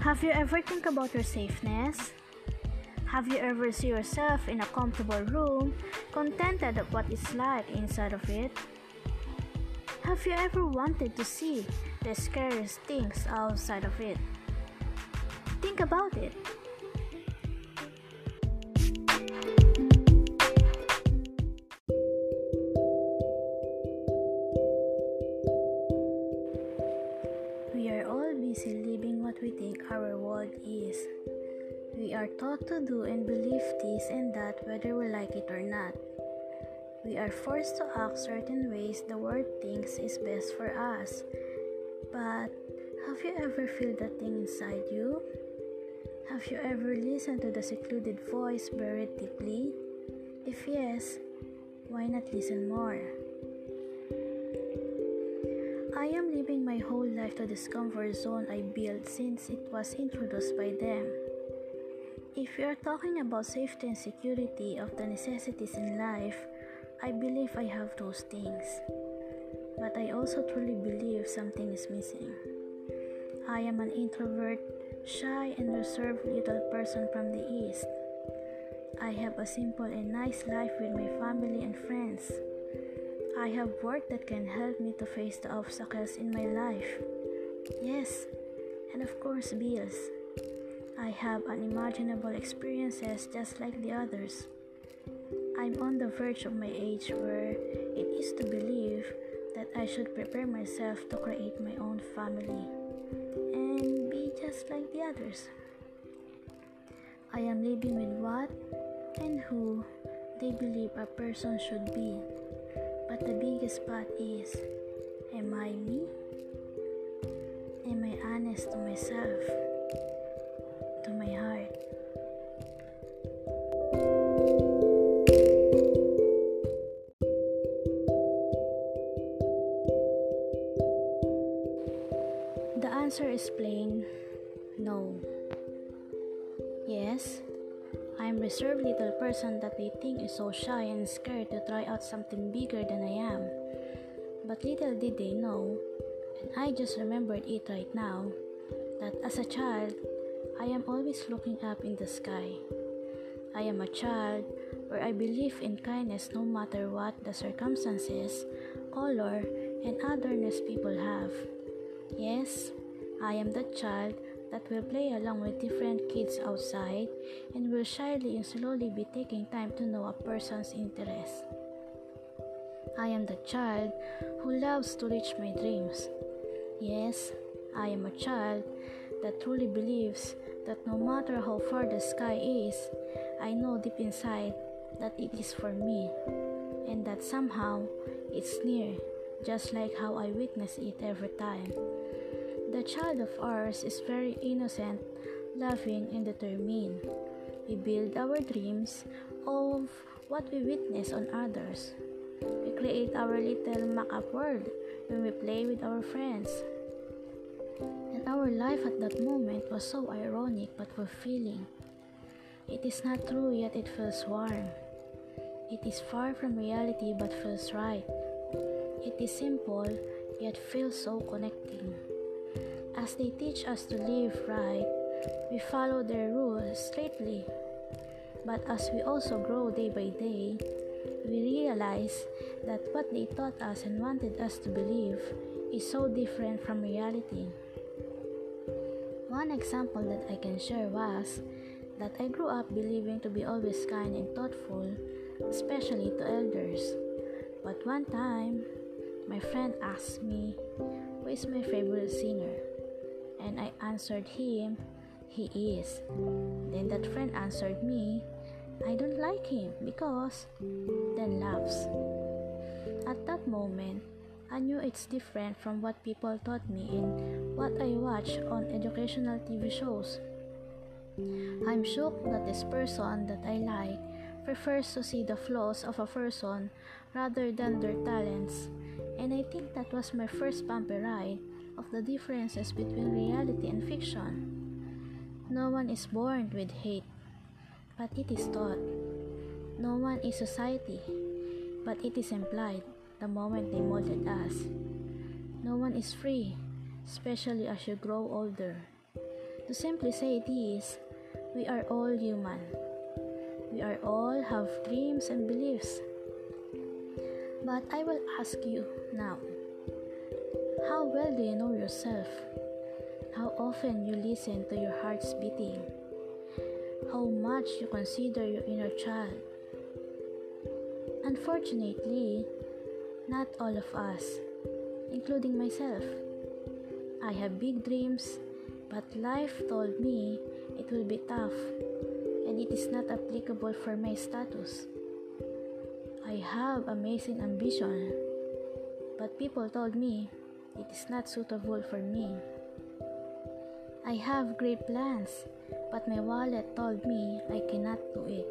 Have you ever think about your safeness? Have you ever see yourself in a comfortable room, contented of what it's like inside of it? Have you ever wanted to see the scariest things outside of it? Think about it. We are forced to act certain ways the world thinks is best for us. But have you ever felt that thing inside you? Have you ever listened to the secluded voice buried deeply? If yes, why not listen more? I am living my whole life to this comfort zone I built since it was introduced by them. If you are talking about safety and security of the necessities in life, I believe I have those things. But I also truly believe something is missing. I am an introvert, shy, and reserved little person from the East. I have a simple and nice life with my family and friends. I have work that can help me to face the obstacles in my life. Yes, and of course, bills. I have unimaginable experiences just like the others. I'm on the verge of my age where it is to believe that I should prepare myself to create my own family and be just like the others. I am living with what and who they believe a person should be. But the biggest part is Am I me? Am I honest to myself? I'm reserved little person that they think is so shy and scared to try out something bigger than I am. But little did they know, and I just remembered it right now, that as a child, I am always looking up in the sky. I am a child where I believe in kindness no matter what the circumstances, color, and otherness people have. Yes, I am the child that will play along with different kids outside and will shyly and slowly be taking time to know a person's interest. I am the child who loves to reach my dreams. Yes, I am a child that truly believes that no matter how far the sky is, I know deep inside that it is for me and that somehow it's near, just like how I witness it every time. The child of ours is very innocent, loving, and determined. We build our dreams of what we witness on others. We create our little mock-up world when we play with our friends. And our life at that moment was so ironic but fulfilling. It is not true yet it feels warm. It is far from reality but feels right. It is simple yet feels so connecting. As they teach us to live right, we follow their rules straightly. But as we also grow day by day, we realize that what they taught us and wanted us to believe is so different from reality. One example that I can share was that I grew up believing to be always kind and thoughtful, especially to elders. But one time, my friend asked me, Who is my favorite singer? And I answered him, He is. Then that friend answered me, I don't like him because, then laughs. At that moment, I knew it's different from what people taught me and what I watch on educational TV shows. I'm shocked that this person that I like prefers to see the flaws of a person rather than their talents, and I think that was my first bumpy ride of the differences between reality and fiction. No one is born with hate, but it is taught. No one is society, but it is implied the moment they molded us. No one is free, especially as you grow older. To simply say this, we are all human. We are all have dreams and beliefs. But I will ask you now how well do you know yourself? How often you listen to your heart's beating? How much you consider your inner child? Unfortunately, not all of us, including myself. I have big dreams, but life told me it will be tough and it is not applicable for my status. I have amazing ambition, but people told me it is not suitable for me. I have great plans, but my wallet told me I cannot do it.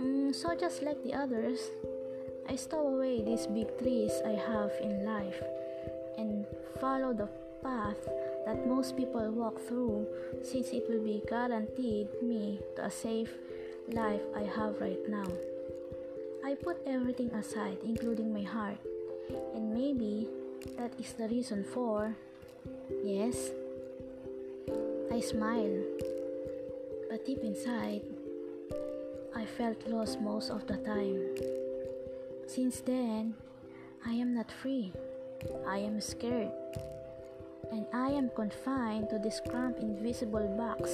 Mm, so, just like the others, I stow away these big trees I have in life and follow the path that most people walk through since it will be guaranteed me to a safe life I have right now. I put everything aside, including my heart, and maybe that is the reason for. Yes, I smile, but deep inside, I felt lost most of the time. Since then, I am not free. I am scared. And I am confined to this cramped invisible box.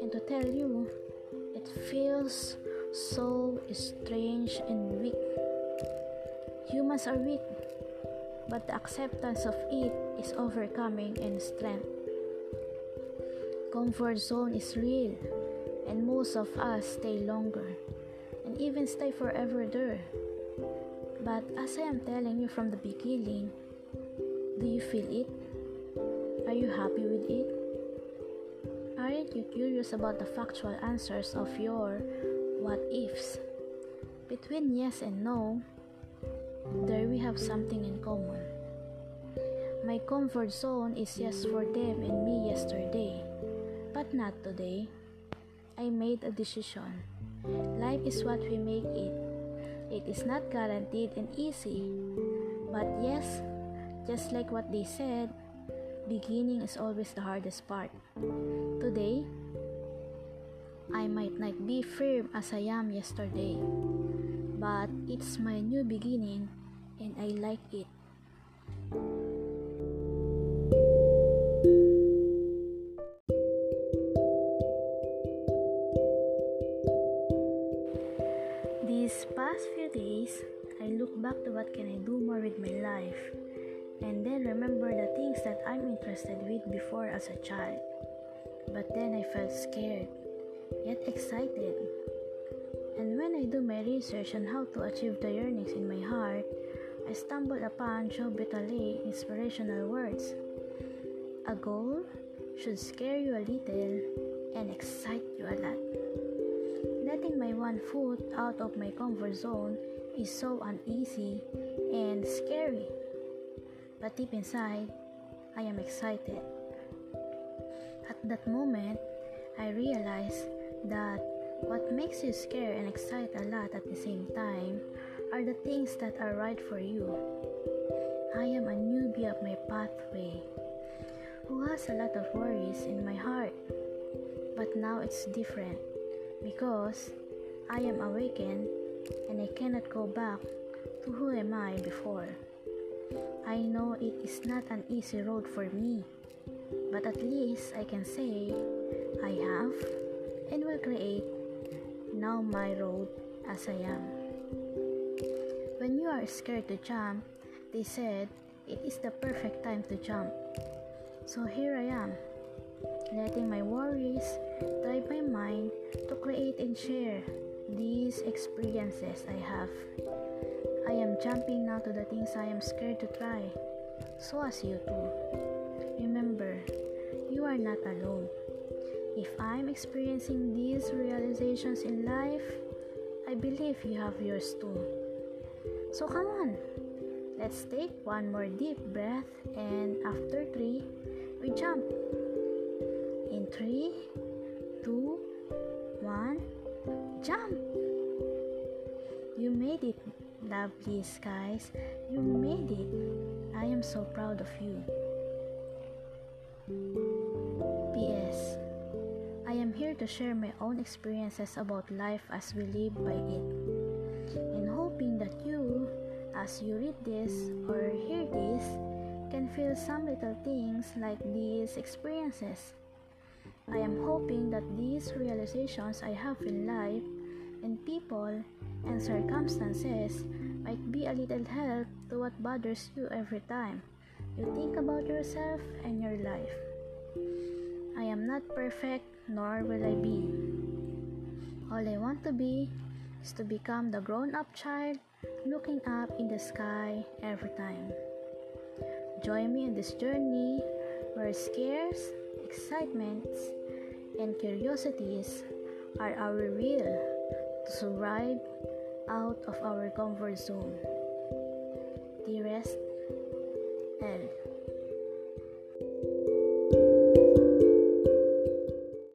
And to tell you, it feels so strange and weak. Humans are weak, but the acceptance of it is overcoming in strength. Comfort zone is real, and most of us stay longer and even stay forever there. But as I am telling you from the beginning, do you feel it? Are you happy with it? Aren't you curious about the factual answers of your what ifs? Between yes and no, there we have something in common. My comfort zone is yes for them and me yesterday, but not today. I made a decision. Life is what we make it. It is not guaranteed and easy. But yes, just like what they said, beginning is always the hardest part. Today, I might not be firm as I am yesterday, but it's my new beginning and I like it. With my life and then remember the things that I'm interested with before as a child. But then I felt scared, yet excited. And when I do my research on how to achieve the yearnings in my heart, I stumbled upon Joe Vitale inspirational words. A goal should scare you a little and excite you a lot. Letting my one foot out of my comfort zone is so uneasy and scary. But deep inside, I am excited. At that moment, I realized that what makes you scared and excited a lot at the same time are the things that are right for you. I am a newbie of my pathway who has a lot of worries in my heart. But now it's different because I am awakened and I cannot go back to who am I before. I know it is not an easy road for me, but at least I can say I have and will create now my road as I am. When you are scared to jump, they said it is the perfect time to jump. So here I am, letting my worries drive my mind to create and share these experiences I have. I am jumping now to the things I am scared to try. So as you too. Remember, you are not alone. If I'm experiencing these realizations in life, I believe you have yours too. So come on, let's take one more deep breath and after three, we jump. In three, two, one, jump! You made it, lovely skies. You made it. I am so proud of you. P.S. I am here to share my own experiences about life as we live by it. And hoping that you, as you read this or hear this, can feel some little things like these experiences. I am hoping that these realizations I have in life and people and circumstances might be a little help to what bothers you every time you think about yourself and your life. I am not perfect, nor will I be. All I want to be is to become the grown up child looking up in the sky every time. Join me in this journey where scares, excitements, and curiosities are our will to survive out of our comfort zone. Dearest